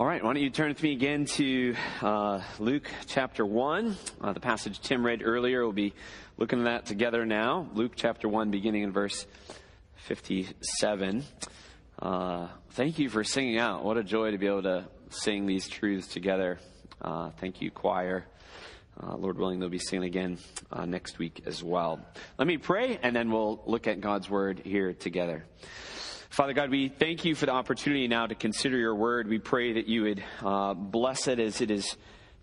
All right, why don't you turn with me again to uh, Luke chapter 1. Uh, the passage Tim read earlier, we'll be looking at that together now. Luke chapter 1, beginning in verse 57. Uh, thank you for singing out. What a joy to be able to sing these truths together. Uh, thank you, choir. Uh, Lord willing, they'll be singing again uh, next week as well. Let me pray, and then we'll look at God's word here together. Father God, we thank you for the opportunity now to consider your word. We pray that you would uh, bless it as it is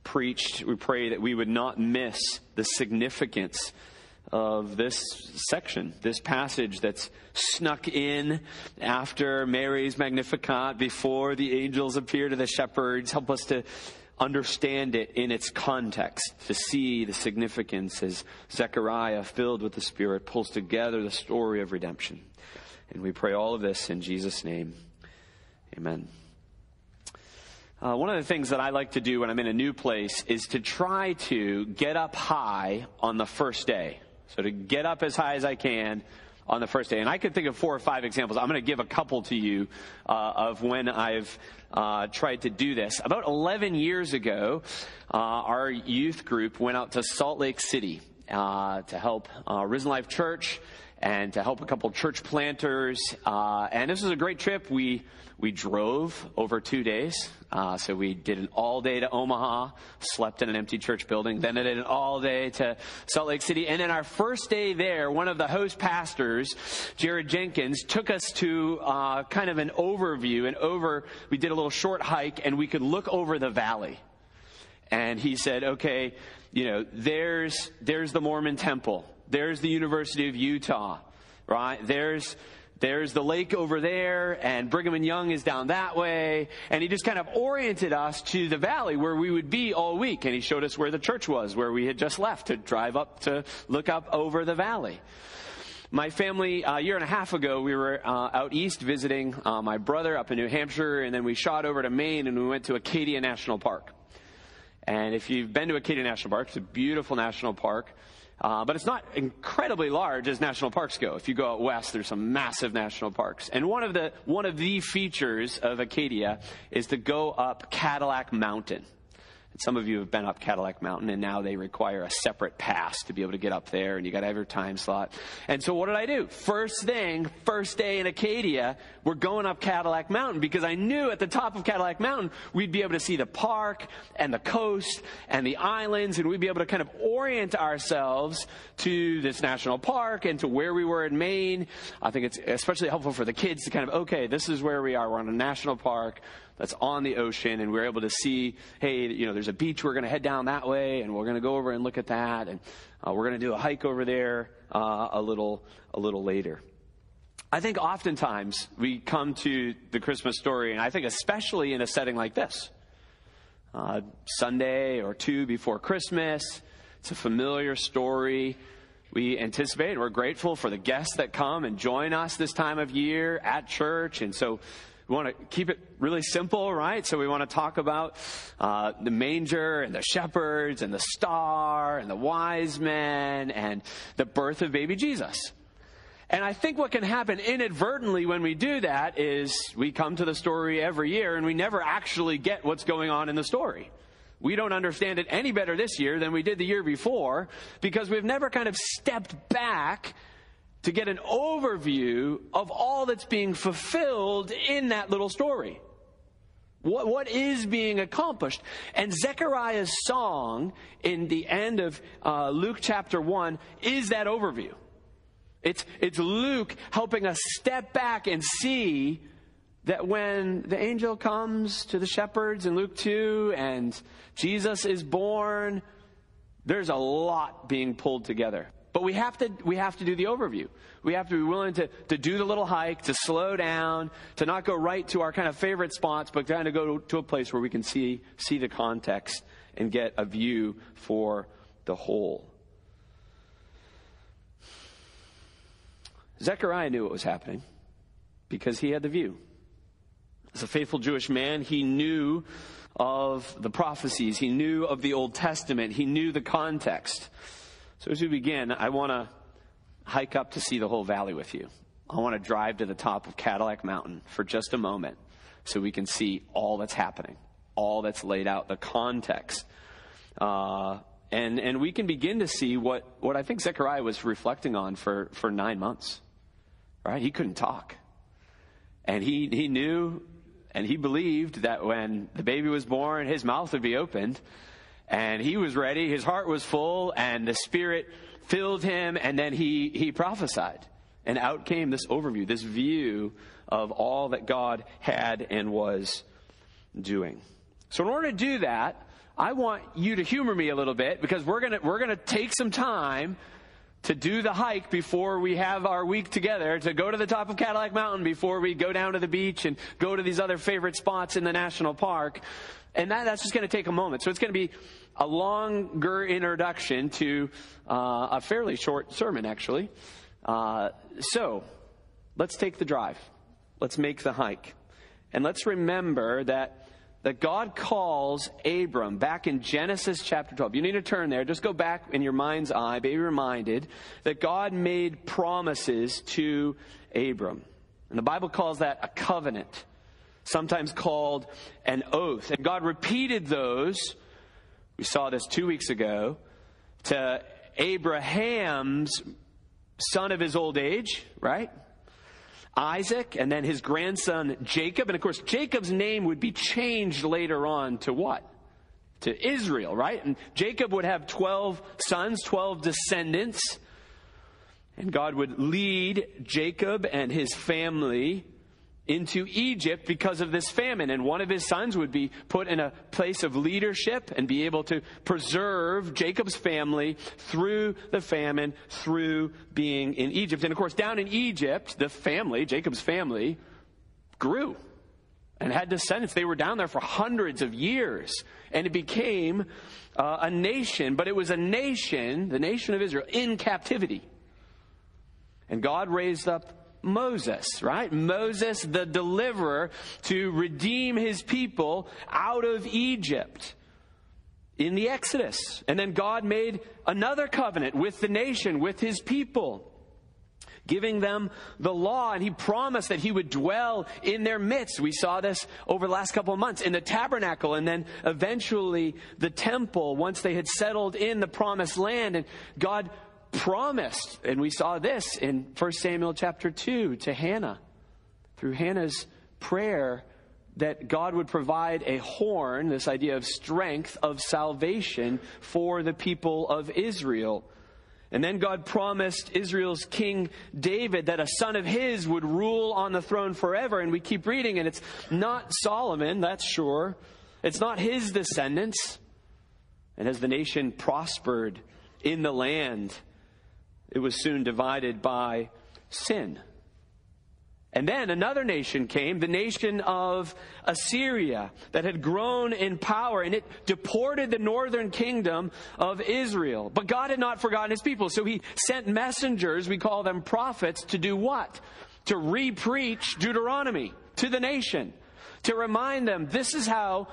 preached. We pray that we would not miss the significance of this section, this passage that's snuck in after Mary's Magnificat, before the angels appear to the shepherds. Help us to understand it in its context, to see the significance as Zechariah, filled with the Spirit, pulls together the story of redemption. And we pray all of this in Jesus' name. Amen. Uh, one of the things that I like to do when I'm in a new place is to try to get up high on the first day. So to get up as high as I can on the first day. And I could think of four or five examples. I'm going to give a couple to you uh, of when I've uh, tried to do this. About 11 years ago, uh, our youth group went out to Salt Lake City uh, to help uh, Risen Life Church and to help a couple church planters. Uh, and this was a great trip. We we drove over two days. Uh, so we did an all day to Omaha, slept in an empty church building. Then I did an all day to Salt Lake City. And then our first day there, one of the host pastors, Jared Jenkins, took us to uh, kind of an overview and over. We did a little short hike, and we could look over the valley. And he said, "Okay, you know, there's there's the Mormon Temple." There's the University of Utah, right? There's there's the lake over there, and Brigham and Young is down that way. And he just kind of oriented us to the valley where we would be all week. And he showed us where the church was, where we had just left to drive up to look up over the valley. My family, a year and a half ago, we were uh, out east visiting uh, my brother up in New Hampshire, and then we shot over to Maine and we went to Acadia National Park. And if you've been to Acadia National Park, it's a beautiful national park. Uh, but it's not incredibly large as national parks go. If you go out west, there's some massive national parks. And one of the, one of the features of Acadia is to go up Cadillac Mountain. Some of you have been up Cadillac Mountain, and now they require a separate pass to be able to get up there, and you got to have your time slot. And so, what did I do? First thing, first day in Acadia, we're going up Cadillac Mountain because I knew at the top of Cadillac Mountain we'd be able to see the park and the coast and the islands, and we'd be able to kind of orient ourselves to this national park and to where we were in Maine. I think it's especially helpful for the kids to kind of, okay, this is where we are. We're on a national park that's on the ocean, and we're able to see, hey, you know, there's a beach. We're going to head down that way, and we're going to go over and look at that, and uh, we're going to do a hike over there uh, a little a little later. I think oftentimes we come to the Christmas story, and I think especially in a setting like this, uh, Sunday or two before Christmas. It's a familiar story. We anticipate, we're grateful for the guests that come and join us this time of year at church, and so we want to keep it really simple, right? So we want to talk about uh, the manger and the shepherds and the star and the wise men and the birth of baby Jesus. And I think what can happen inadvertently when we do that is we come to the story every year and we never actually get what's going on in the story. We don't understand it any better this year than we did the year before because we've never kind of stepped back to get an overview of all that's being fulfilled in that little story. What, what is being accomplished? And Zechariah's song in the end of uh, Luke chapter 1 is that overview. It's, it's Luke helping us step back and see that when the angel comes to the shepherds in Luke 2 and Jesus is born, there's a lot being pulled together. But we have to, we have to do the overview. We have to be willing to, to do the little hike, to slow down, to not go right to our kind of favorite spots, but kind of go to, a place where we can see, see the context and get a view for the whole. Zechariah knew what was happening because he had the view. As a faithful Jewish man, he knew of the prophecies, he knew of the Old Testament, he knew the context. So as we begin, I want to hike up to see the whole valley with you. I want to drive to the top of Cadillac Mountain for just a moment so we can see all that's happening all that's laid out, the context. Uh, and, and we can begin to see what, what I think Zechariah was reflecting on for, for nine months. Right? He couldn't talk. And he, he knew and he believed that when the baby was born, his mouth would be opened. And he was ready. His heart was full, and the Spirit filled him, and then he, he prophesied. And out came this overview, this view of all that God had and was doing. So, in order to do that, I want you to humor me a little bit because we're going to we're going to take some time to do the hike before we have our week together, to go to the top of Cadillac Mountain before we go down to the beach and go to these other favorite spots in the national park. And that, that's just going to take a moment. So it's going to be a longer introduction to uh, a fairly short sermon, actually. Uh, so let's take the drive. Let's make the hike. And let's remember that that God calls Abram back in Genesis chapter 12. You need to turn there. Just go back in your mind's eye, be reminded that God made promises to Abram. And the Bible calls that a covenant, sometimes called an oath. And God repeated those, we saw this two weeks ago, to Abraham's son of his old age, right? Isaac and then his grandson Jacob. And of course, Jacob's name would be changed later on to what? To Israel, right? And Jacob would have 12 sons, 12 descendants. And God would lead Jacob and his family into Egypt because of this famine. And one of his sons would be put in a place of leadership and be able to preserve Jacob's family through the famine, through being in Egypt. And of course, down in Egypt, the family, Jacob's family, grew and had descendants. They were down there for hundreds of years. And it became uh, a nation, but it was a nation, the nation of Israel, in captivity. And God raised up Moses, right? Moses, the deliverer, to redeem his people out of Egypt in the Exodus. And then God made another covenant with the nation, with his people, giving them the law. And he promised that he would dwell in their midst. We saw this over the last couple of months in the tabernacle and then eventually the temple once they had settled in the promised land. And God promised, and we saw this in 1 Samuel chapter 2 to Hannah, through Hannah's prayer, that God would provide a horn, this idea of strength, of salvation for the people of Israel. And then God promised Israel's king David that a son of his would rule on the throne forever. And we keep reading, and it's not Solomon, that's sure. It's not his descendants. And as the nation prospered in the land, it was soon divided by sin. And then another nation came, the nation of Assyria, that had grown in power, and it deported the northern kingdom of Israel. But God had not forgotten his people, so he sent messengers, we call them prophets, to do what? To repreach Deuteronomy to the nation, to remind them this is how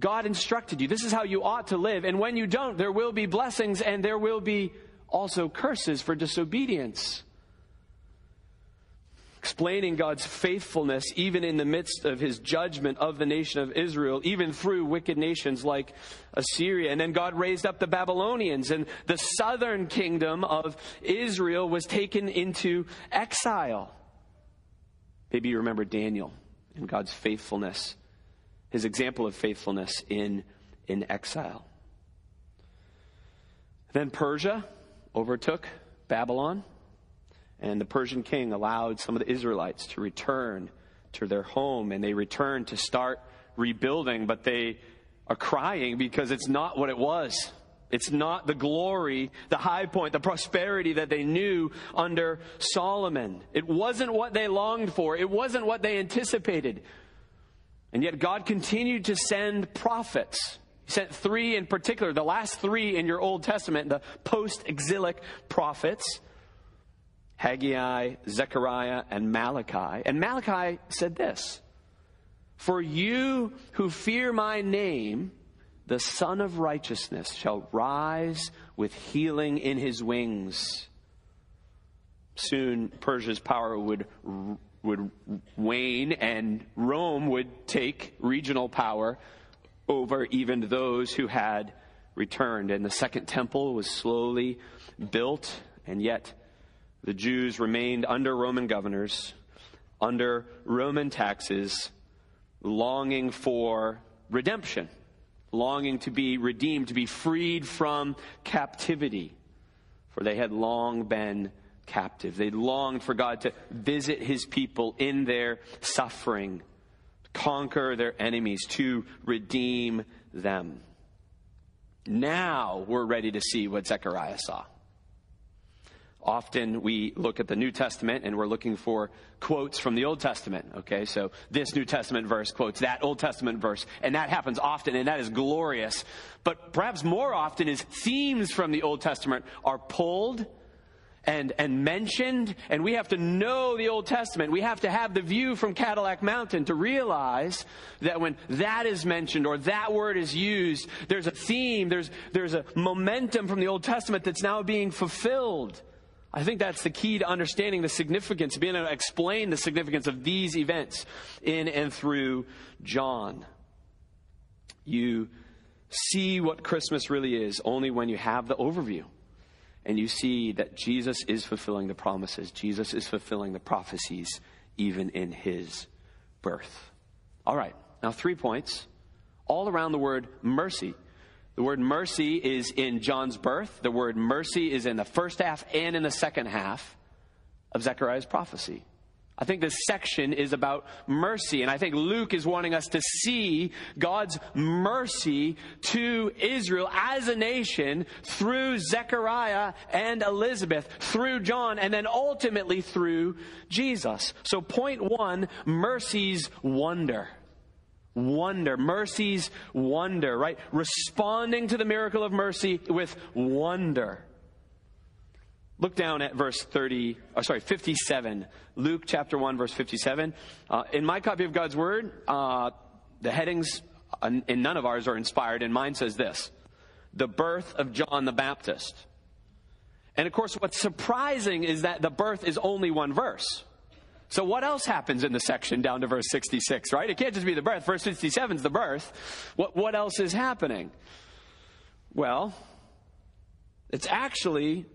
God instructed you, this is how you ought to live, and when you don't, there will be blessings and there will be also curses for disobedience. Explaining God's faithfulness even in the midst of his judgment of the nation of Israel, even through wicked nations like Assyria. And then God raised up the Babylonians, and the southern kingdom of Israel was taken into exile. Maybe you remember Daniel and God's faithfulness, his example of faithfulness in, in exile. Then Persia overtook Babylon, and the Persian king allowed some of the Israelites to return to their home, and they returned to start rebuilding, but they are crying because it's not what it was. It's not the glory, the high point, the prosperity that they knew under Solomon. It wasn't what they longed for. It wasn't what they anticipated. And yet God continued to send prophets he sent three in particular, the last three in your Old Testament, the post exilic prophets Haggai, Zechariah, and Malachi. And Malachi said this For you who fear my name, the Sun of Righteousness shall rise with healing in his wings. Soon Persia's power would would wane and Rome would take regional power over even those who had returned. And the second temple was slowly built, and yet the Jews remained under Roman governors, under Roman taxes, longing for redemption, longing to be redeemed, to be freed from captivity. For they had long been captive. They longed for God to visit his people in their suffering, conquer their enemies, to redeem them. Now we're ready to see what Zechariah saw. Often we look at the New Testament and we're looking for quotes from the Old Testament. Okay, so this New Testament verse quotes that Old Testament verse, and that happens often, and that is glorious. But perhaps more often is themes from the Old Testament are pulled and, and mentioned, and we have to know the Old Testament. We have to have the view from Cadillac Mountain to realize that when that is mentioned or that word is used, there's a theme, there's, there's a momentum from the Old Testament that's now being fulfilled. I think that's the key to understanding the significance, being able to explain the significance of these events in and through John. You see what Christmas really is only when you have the overview and you see that Jesus is fulfilling the promises. Jesus is fulfilling the prophecies even in his birth. All right, now three points all around the word mercy. The word mercy is in John's birth. The word mercy is in the first half and in the second half of Zechariah's prophecy. I think this section is about mercy, and I think Luke is wanting us to see God's mercy to Israel as a nation through Zechariah and Elizabeth, through John, and then ultimately through Jesus. So, point one mercy's wonder. Wonder. Mercy's wonder, right? Responding to the miracle of mercy with wonder. Look down at verse 30, or sorry, 57. Luke chapter 1, verse 57. Uh, in my copy of God's Word, uh, the headings in none of ours are inspired, and mine says this The birth of John the Baptist. And of course, what's surprising is that the birth is only one verse. So, what else happens in the section down to verse 66, right? It can't just be the birth. Verse 67 is the birth. What, what else is happening? Well, it's actually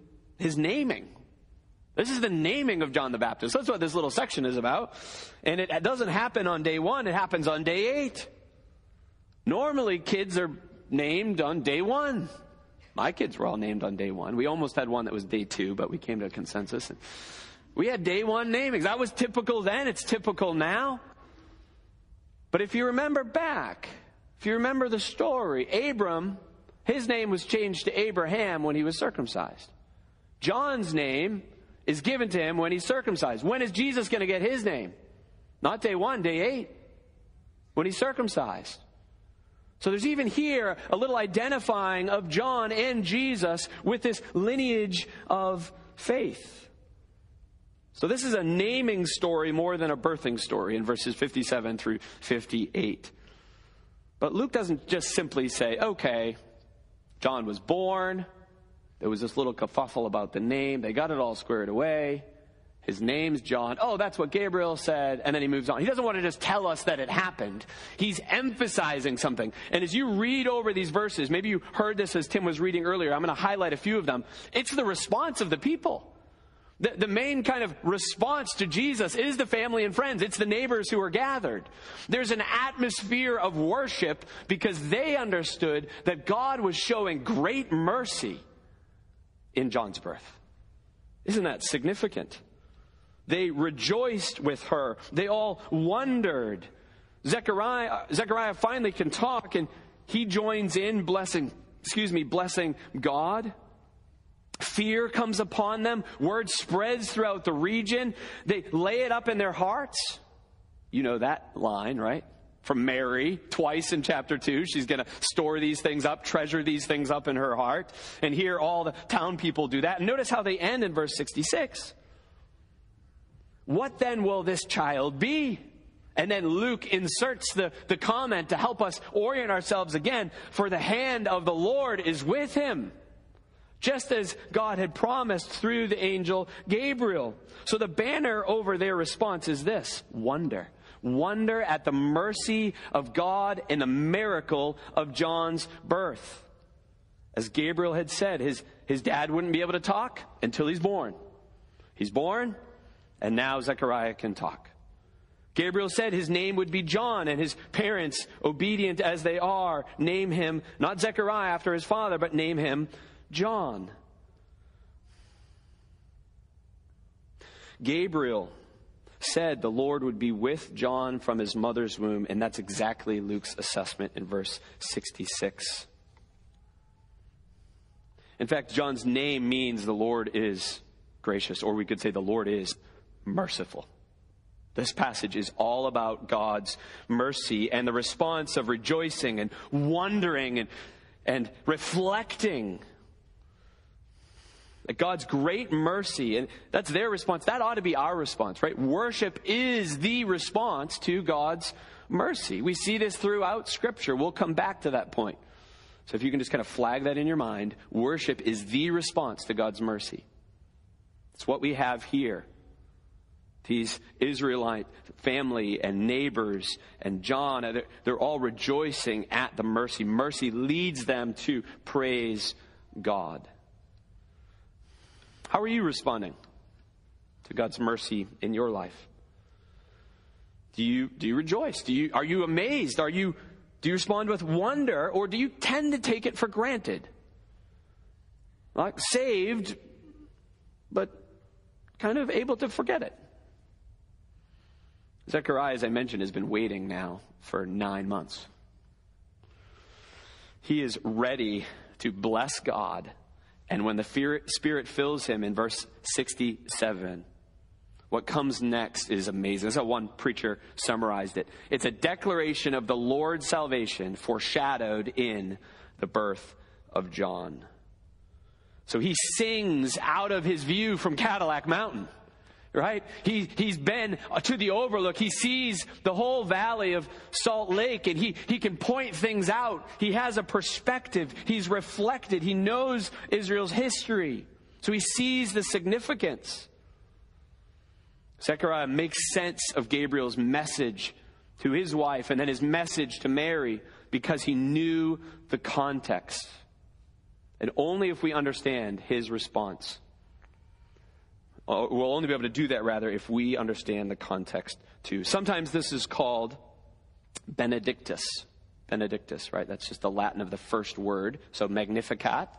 his naming. This is the naming of John the Baptist. That's what this little section is about. And it doesn't happen on day one, it happens on day eight. Normally, kids are named on day one. My kids were all named on day one. We almost had one that was day two, but we came to a consensus. We had day one namings. That was typical then, it's typical now. But if you remember back, if you remember the story, Abram, his name was changed to Abraham when he was circumcised. John's name is given to him when he's circumcised. When is Jesus going to get his name? Not day one, day eight, when he's circumcised. So there's even here a little identifying of John and Jesus with this lineage of faith. So this is a naming story more than a birthing story in verses 57 through 58. But Luke doesn't just simply say, okay, John was born, there was this little kerfuffle about the name. They got it all squared away. His name's John. Oh, that's what Gabriel said. And then he moves on. He doesn't want to just tell us that it happened. He's emphasizing something. And as you read over these verses, maybe you heard this as Tim was reading earlier. I'm going to highlight a few of them. It's the response of the people. The, the, main kind of response to Jesus is the family and friends. It's the neighbors who are gathered. There's an atmosphere of worship because they understood that God was showing great mercy in John's birth. Isn't that significant? They rejoiced with her. They all wondered. Zechariah, Zechariah finally can talk and he joins in blessing, excuse me, blessing God. Fear comes upon them. Word spreads throughout the region. They lay it up in their hearts. You know that line, right? From Mary twice in chapter 2. She's going to store these things up, treasure these things up in her heart. And here all the town people do that. And notice how they end in verse 66. What then will this child be? And then Luke inserts the, the comment to help us orient ourselves again. For the hand of the Lord is with him just as God had promised through the angel Gabriel. So the banner over their response is this wonder. Wonder at the mercy of God and the miracle of John's birth. As Gabriel had said, his, his dad wouldn't be able to talk until he's born. He's born, and now Zechariah can talk. Gabriel said his name would be John, and his parents, obedient as they are, name him not Zechariah after his father, but name him John. Gabriel said the Lord would be with John from his mother's womb, and that's exactly Luke's assessment in verse 66. In fact, John's name means the Lord is gracious, or we could say the Lord is merciful. This passage is all about God's mercy and the response of rejoicing and wondering and, and reflecting God's great mercy, and that's their response. That ought to be our response, right? Worship is the response to God's mercy. We see this throughout Scripture. We'll come back to that point. So if you can just kind of flag that in your mind, worship is the response to God's mercy. It's what we have here. These Israelite family and neighbors and John, they're all rejoicing at the mercy. Mercy leads them to praise God. How are you responding to God's mercy in your life? Do you, do you rejoice? Do you, are you amazed? Are you, do you respond with wonder or do you tend to take it for granted? Like saved, but kind of able to forget it. Zechariah, as I mentioned, has been waiting now for nine months. He is ready to bless God and when the Spirit fills him in verse 67, what comes next is amazing. That's how one preacher summarized it. It's a declaration of the Lord's salvation foreshadowed in the birth of John. So he sings out of his view from Cadillac Mountain right? He, he's been to the overlook. He sees the whole valley of Salt Lake and he, he can point things out. He has a perspective. He's reflected. He knows Israel's history. So he sees the significance. Zechariah makes sense of Gabriel's message to his wife and then his message to Mary because he knew the context. And only if we understand his response Uh, we'll only be able to do that, rather, if we understand the context too. Sometimes this is called benedictus. Benedictus, right? That's just the Latin of the first word. So Magnificat,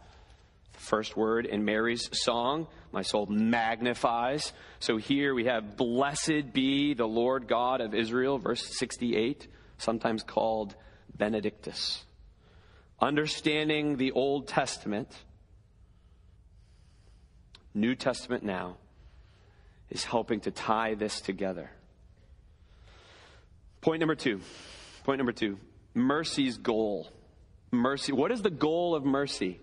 the first word in Mary's song. My soul magnifies. So here we have, Blessed be the Lord God of Israel, verse 68, sometimes called Benedictus. Understanding the Old Testament, New Testament now, is helping to tie this together. Point number two. Point number two. Mercy's goal. Mercy. What is the goal of mercy?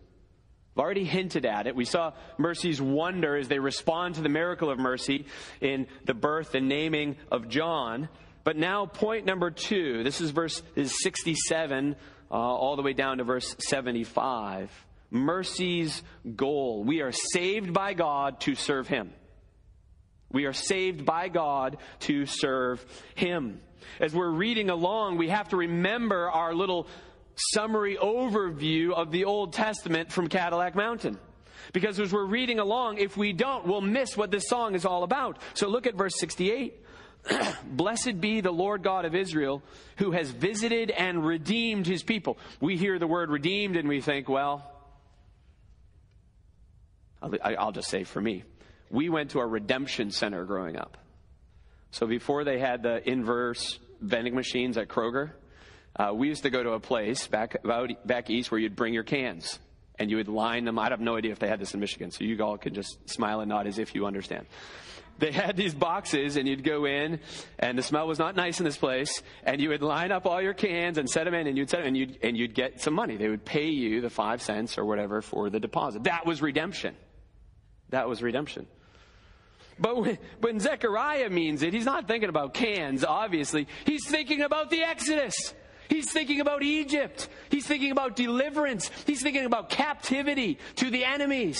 I've already hinted at it. We saw mercy's wonder as they respond to the miracle of mercy in the birth and naming of John. But now, point number two. This is verse is 67 uh, all the way down to verse 75. Mercy's goal. We are saved by God to serve Him. We are saved by God to serve Him. As we're reading along, we have to remember our little summary overview of the Old Testament from Cadillac Mountain. Because as we're reading along, if we don't, we'll miss what this song is all about. So look at verse 68. Blessed be the Lord God of Israel, who has visited and redeemed his people. We hear the word redeemed and we think, well, I'll just say for me, we went to a redemption center growing up. So before they had the inverse vending machines at Kroger, uh, we used to go to a place back about, back east where you'd bring your cans and you would line them. I have no idea if they had this in Michigan, so you all can just smile and nod as if you understand. They had these boxes, and you'd go in, and the smell was not nice in this place, and you would line up all your cans and set them in, and you'd set them, and you'd and you'd get some money. They would pay you the five cents or whatever for the deposit. That was redemption. That was redemption. But when, when Zechariah means it, he's not thinking about cans, obviously. He's thinking about the Exodus. He's thinking about Egypt. He's thinking about deliverance. He's thinking about captivity to the enemies.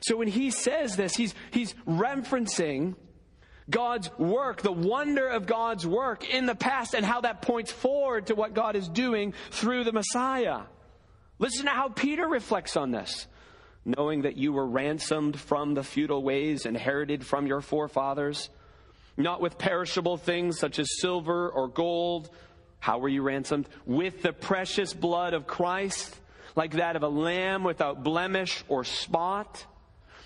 So when he says this, he's, he's referencing God's work, the wonder of God's work in the past, and how that points forward to what God is doing through the Messiah. Listen to how Peter reflects on this. Knowing that you were ransomed from the futile ways inherited from your forefathers, not with perishable things such as silver or gold. How were you ransomed? With the precious blood of Christ, like that of a lamb without blemish or spot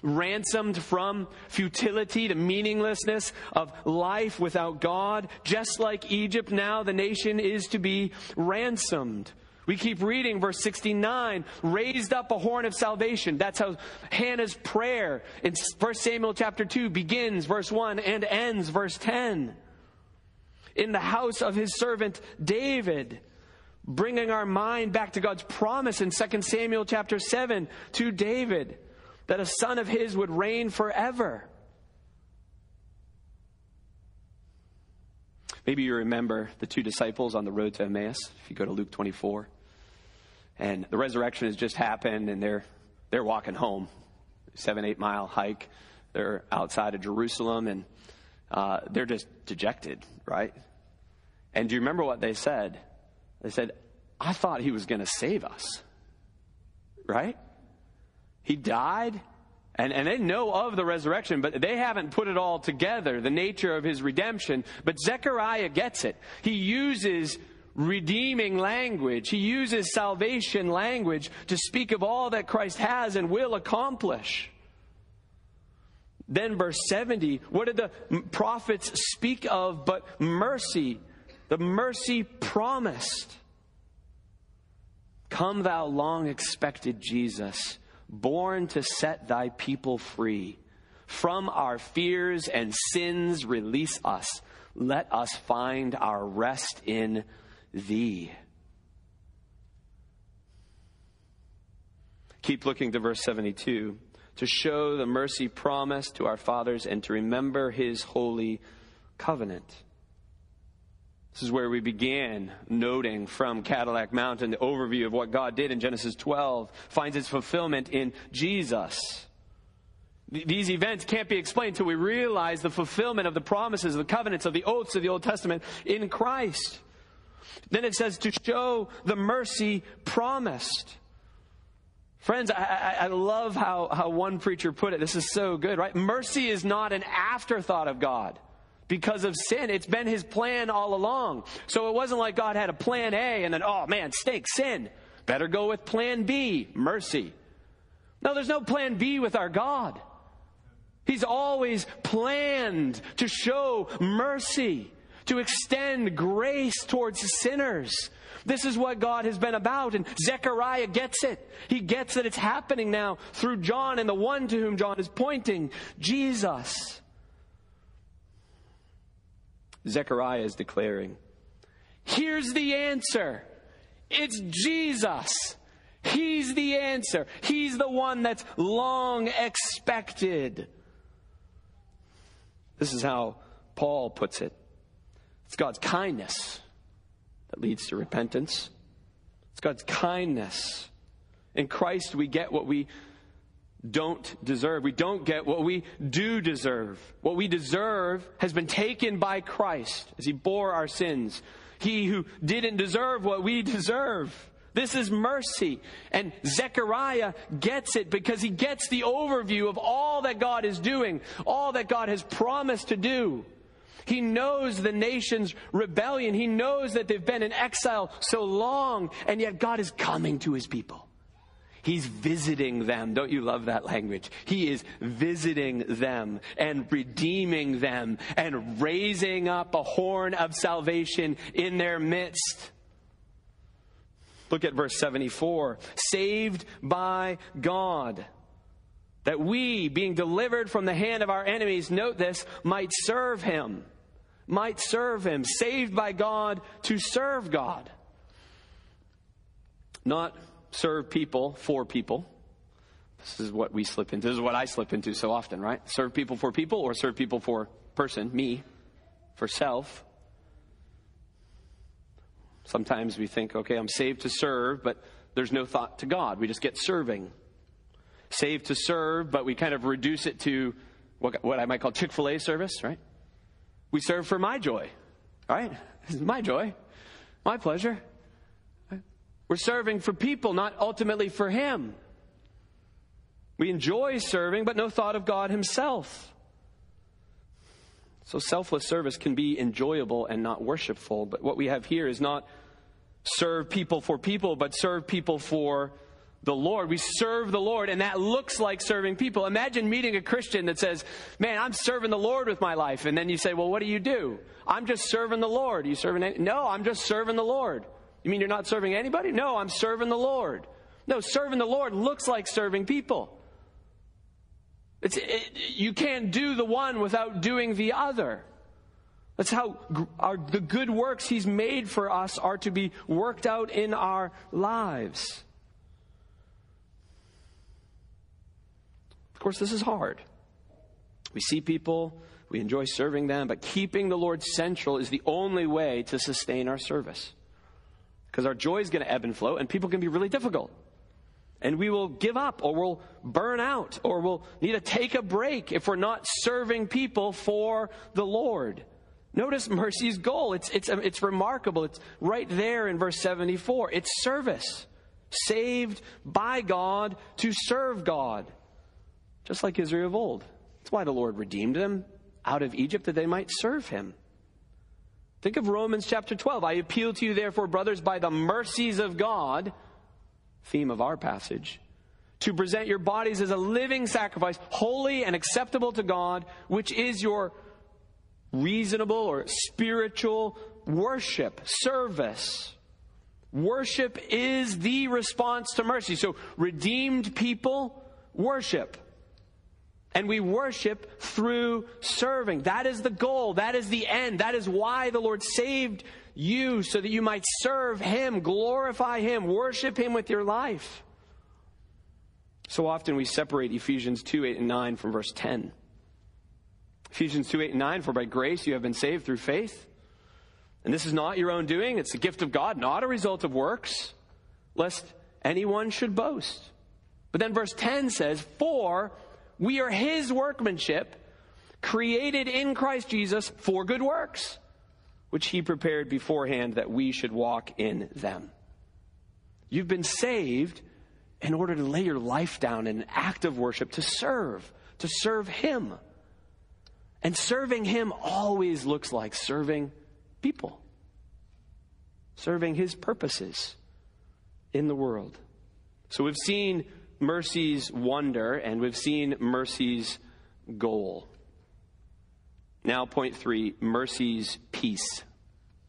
ransomed from futility to meaninglessness of life without God. Just like Egypt, now the nation is to be ransomed. We keep reading verse 69, raised up a horn of salvation. That's how Hannah's prayer in 1 Samuel chapter 2 begins, verse 1, and ends, verse 10. In the house of his servant David, bringing our mind back to God's promise in 2 Samuel chapter 7 to David that a son of his would reign forever. Maybe you remember the two disciples on the road to Emmaus, if you go to Luke 24. And the resurrection has just happened, and they're, they're walking home. Seven, eight mile hike. They're outside of Jerusalem, and uh, they're just dejected, right? And do you remember what they said? They said, I thought he was going to save us, right? He died, and, and they know of the resurrection, but they haven't put it all together, the nature of his redemption. But Zechariah gets it. He uses redeeming language. He uses salvation language to speak of all that Christ has and will accomplish. Then, verse 70, what did the prophets speak of but mercy? The mercy promised. Come, thou long expected Jesus born to set thy people free. From our fears and sins, release us. Let us find our rest in thee. Keep looking to verse 72 to show the mercy promised to our fathers and to remember his holy covenant. This is where we began noting from Cadillac Mountain the overview of what God did in Genesis 12 finds its fulfillment in Jesus. These events can't be explained until we realize the fulfillment of the promises, the covenants, of the oaths of the Old Testament in Christ. Then it says to show the mercy promised. Friends, I, I, love how, how one preacher put it. This is so good, right? Mercy is not an afterthought of God because of sin. It's been his plan all along. So it wasn't like God had a plan A and then, oh man, stink, sin. Better go with plan B, mercy. No, there's no plan B with our God. He's always planned to show mercy, to extend grace towards sinners. This is what God has been about, and Zechariah gets it. He gets that it's happening now through John and the one to whom John is pointing, Jesus. Zechariah is declaring, Here's the answer. It's Jesus. He's the answer. He's the one that's long expected. This is how Paul puts it it's God's kindness that leads to repentance. It's God's kindness. In Christ, we get what we don't deserve. We don't get what we do deserve. What we deserve has been taken by Christ as He bore our sins. He who didn't deserve what we deserve. This is mercy. And Zechariah gets it because he gets the overview of all that God is doing, all that God has promised to do. He knows the nation's rebellion. He knows that they've been in exile so long, and yet God is coming to his people. He's visiting them. Don't you love that language? He is visiting them and redeeming them and raising up a horn of salvation in their midst. Look at verse 74. Saved by God. That we, being delivered from the hand of our enemies, note this, might serve him. Might serve him. Saved by God to serve God. Not serve people for people. This is what we slip into. This is what I slip into so often, right? Serve people for people or serve people for person, me, for self. Sometimes we think, okay, I'm saved to serve, but there's no thought to God. We just get serving. Saved to serve, but we kind of reduce it to what, what I might call Chick fil A service, right? We serve for my joy, right? This is my joy, my pleasure. We're serving for people, not ultimately for Him. We enjoy serving, but no thought of God Himself. So selfless service can be enjoyable and not worshipful. But what we have here is not serve people for people, but serve people for the Lord. We serve the Lord, and that looks like serving people. Imagine meeting a Christian that says, Man, I'm serving the Lord with my life. And then you say, Well, what do you do? I'm just serving the Lord. Are you serving any? No, I'm just serving the Lord. You mean you're not serving anybody? No, I'm serving the Lord. No, serving the Lord looks like serving people. It's, it, you can't do the one without doing the other. That's how our, the good works He's made for us are to be worked out in our lives. Of course, this is hard. We see people, we enjoy serving them, but keeping the Lord central is the only way to sustain our service. Because our joy is going to ebb and flow, and people can be really difficult. And we will give up, or we'll burn out, or we'll need to take a break if we're not serving people for the Lord. Notice mercy's goal. It's, it's, it's remarkable. It's right there in verse 74. It's service. Saved by God to serve God. Just like Israel of old. That's why the Lord redeemed them out of Egypt that they might serve him. Think of Romans chapter 12. I appeal to you, therefore, brothers, by the mercies of God, theme of our passage, to present your bodies as a living sacrifice, holy and acceptable to God, which is your reasonable or spiritual worship, service. Worship is the response to mercy. So, redeemed people worship. And we worship through serving. That is the goal. That is the end. That is why the Lord saved you so that you might serve Him, glorify Him, worship Him with your life. So often we separate Ephesians 2 8 and 9 from verse 10. Ephesians 2 8 and 9, for by grace you have been saved through faith. And this is not your own doing, it's the gift of God, not a result of works, lest anyone should boast. But then verse 10 says, For we are his workmanship, created in Christ Jesus for good works, which he prepared beforehand that we should walk in them. You've been saved in order to lay your life down in an act of worship to serve, to serve him. And serving him always looks like serving people, serving his purposes in the world. So we've seen mercy's wonder, and we've seen mercy's goal. Now, point three mercy's peace.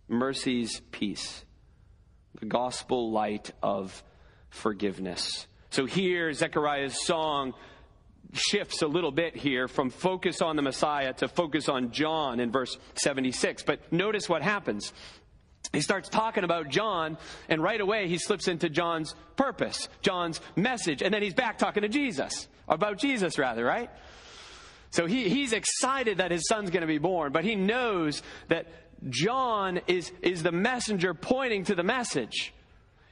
Mercy's peace. The gospel light of forgiveness. So here, Zechariah's song shifts a little bit here from focus on the Messiah to focus on John in verse 76. But notice what happens he starts talking about John, and right away he slips into John's purpose, John's message, and then he's back talking to Jesus, about Jesus rather, right? So he, he's excited that his son's going to be born, but he knows that John is, is the messenger pointing to the message.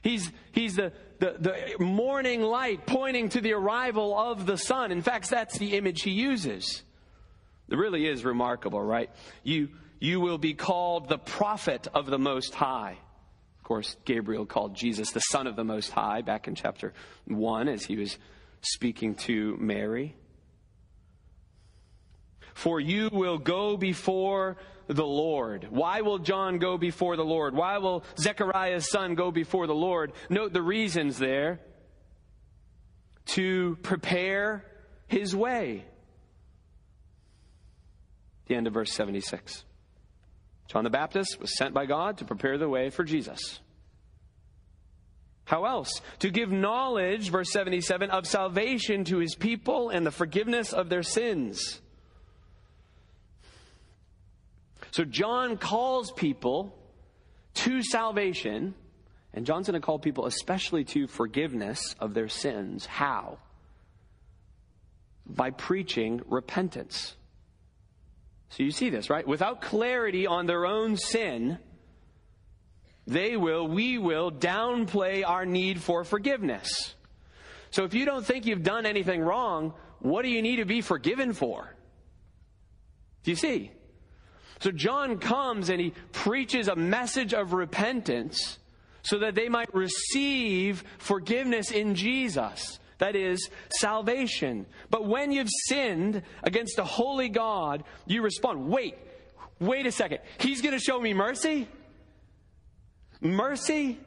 He's, he's the, the, the morning light pointing to the arrival of the sun. In fact, that's the image he uses. It really is remarkable, right? You, you will be called the prophet of the Most High. Of course, Gabriel called Jesus the Son of the Most High back in chapter 1 as he was speaking to Mary. For you will go before the Lord. Why will John go before the Lord? Why will Zechariah's son go before the Lord? Note the reasons there. To prepare his way. The end of verse 76. John the Baptist was sent by God to prepare the way for Jesus. How else? To give knowledge, verse 77, of salvation to his people and the forgiveness of their sins. So John calls people to salvation, and John's going to call people especially to forgiveness of their sins. How? By preaching repentance. So you see this, right? Without clarity on their own sin, they will, we will downplay our need for forgiveness. So if you don't think you've done anything wrong, what do you need to be forgiven for? Do you see? So John comes and he preaches a message of repentance so that they might receive forgiveness in Jesus. That is salvation. But when you've sinned against a holy God, you respond, wait, wait a second. He's going to show me mercy? Mercy?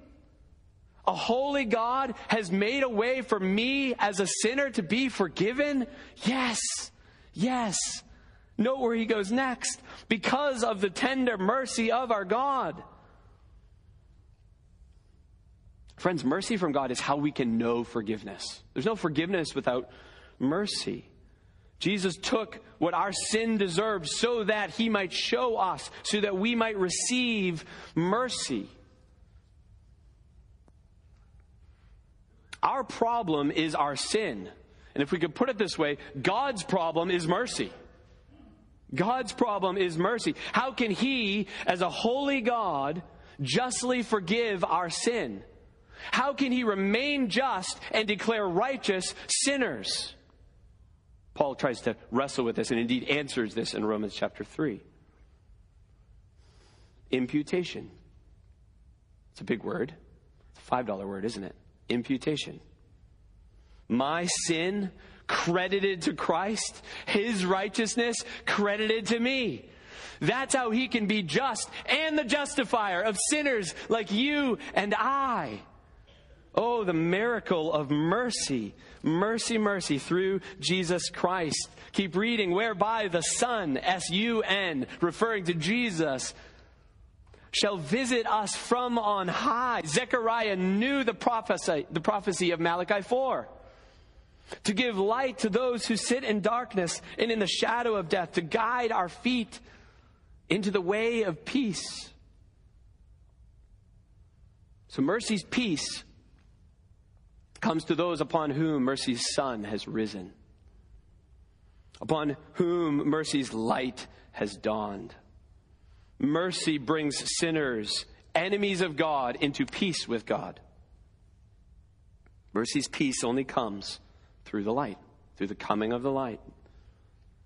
A holy God has made a way for me as a sinner to be forgiven? Yes, yes. Note where he goes next. Because of the tender mercy of our God. Friends, mercy from God is how we can know forgiveness. There's no forgiveness without mercy. Jesus took what our sin deserved so that he might show us, so that we might receive mercy. Our problem is our sin. And if we could put it this way, God's problem is mercy. God's problem is mercy. How can He, as a holy God, justly forgive our sin? How can He remain just and declare righteous sinners? Paul tries to wrestle with this and indeed answers this in Romans chapter 3. Imputation. It's a big word. It's a $5 word, isn't it? Imputation. My sin credited to Christ, his righteousness credited to me. That's how he can be just and the justifier of sinners like you and I. Oh, the miracle of mercy. Mercy, mercy through Jesus Christ. Keep reading, whereby the Sun, S U N, referring to Jesus, shall visit us from on high. Zechariah knew the prophecy, the prophecy of Malachi 4 to give light to those who sit in darkness and in the shadow of death, to guide our feet into the way of peace. So, mercy's peace comes to those upon whom mercy's sun has risen, upon whom mercy's light has dawned. Mercy brings sinners, enemies of God, into peace with God. Mercy's peace only comes through the light, through the coming of the light,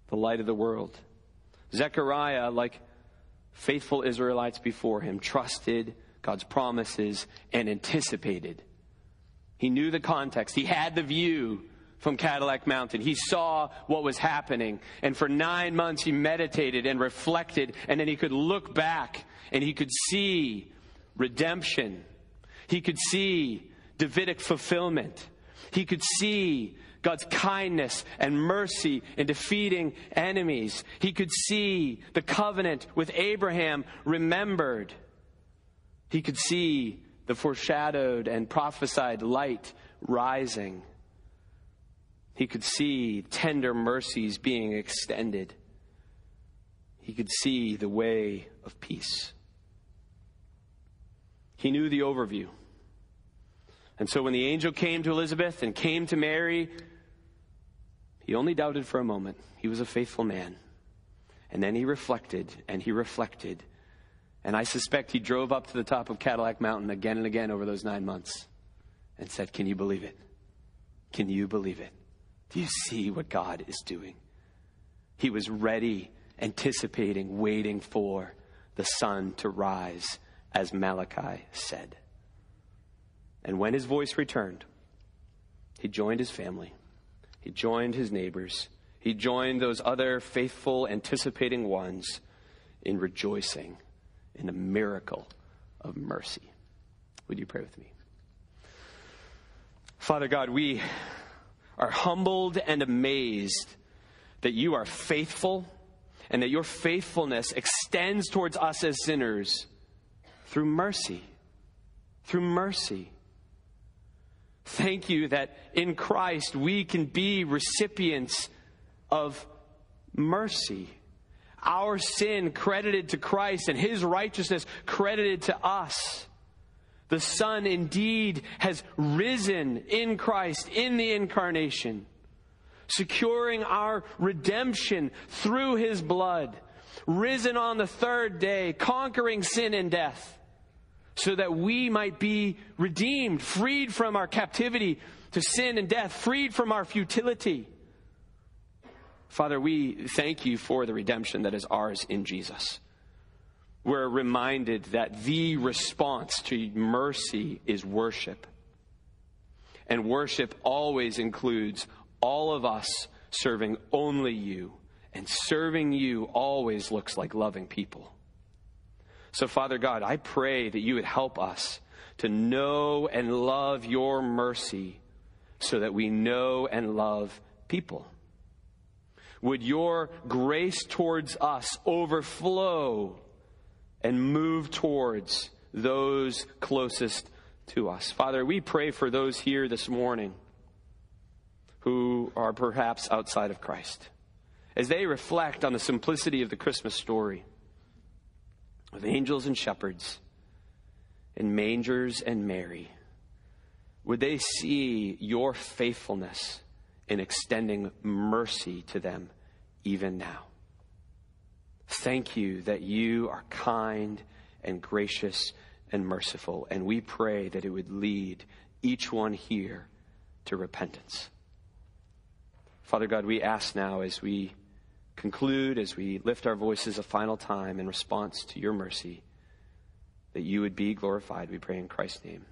the light of the world. Zechariah, like faithful Israelites before him, trusted God's promises and anticipated. He knew the context, he had the view from Cadillac Mountain. He saw what was happening. And for nine months, he meditated and reflected. And then he could look back and he could see redemption. He could see Davidic fulfillment. He could see God's kindness and mercy in defeating enemies. He could see the covenant with Abraham remembered. He could see the foreshadowed and prophesied light rising. He could see tender mercies being extended. He could see the way of peace. He knew the overview. And so when the angel came to Elizabeth and came to Mary, he only doubted for a moment. He was a faithful man. And then he reflected and he reflected. And I suspect he drove up to the top of Cadillac Mountain again and again over those nine months and said, Can you believe it? Can you believe it? Do you see what God is doing? He was ready, anticipating, waiting for the sun to rise, as Malachi said. And when his voice returned, he joined his family. He joined his neighbors. He joined those other faithful, anticipating ones in rejoicing in the miracle of mercy. Would you pray with me? Father God, we are humbled and amazed that you are faithful and that your faithfulness extends towards us as sinners through mercy. Through mercy. Thank you that in Christ we can be recipients of mercy. Our sin credited to Christ and his righteousness credited to us. The Son indeed has risen in Christ in the incarnation, securing our redemption through his blood, risen on the third day, conquering sin and death so that we might be redeemed, freed from our captivity to sin and death, freed from our futility. Father, we thank you for the redemption that is ours in Jesus. We're reminded that the response to mercy is worship. And worship always includes all of us serving only you. And serving you always looks like loving people. So, Father God, I pray that you would help us to know and love your mercy so that we know and love people. Would your grace towards us overflow and move towards those closest to us? Father, we pray for those here this morning who are perhaps outside of Christ as they reflect on the simplicity of the Christmas story of angels and shepherds and mangers and Mary, would they see your faithfulness in extending mercy to them even now? Thank you that you are kind and gracious and merciful, and we pray that it would lead each one here to repentance. Father God, we ask now as we conclude, as we lift our voices a final time in response to your mercy, that you would be glorified. We pray in Christ's name.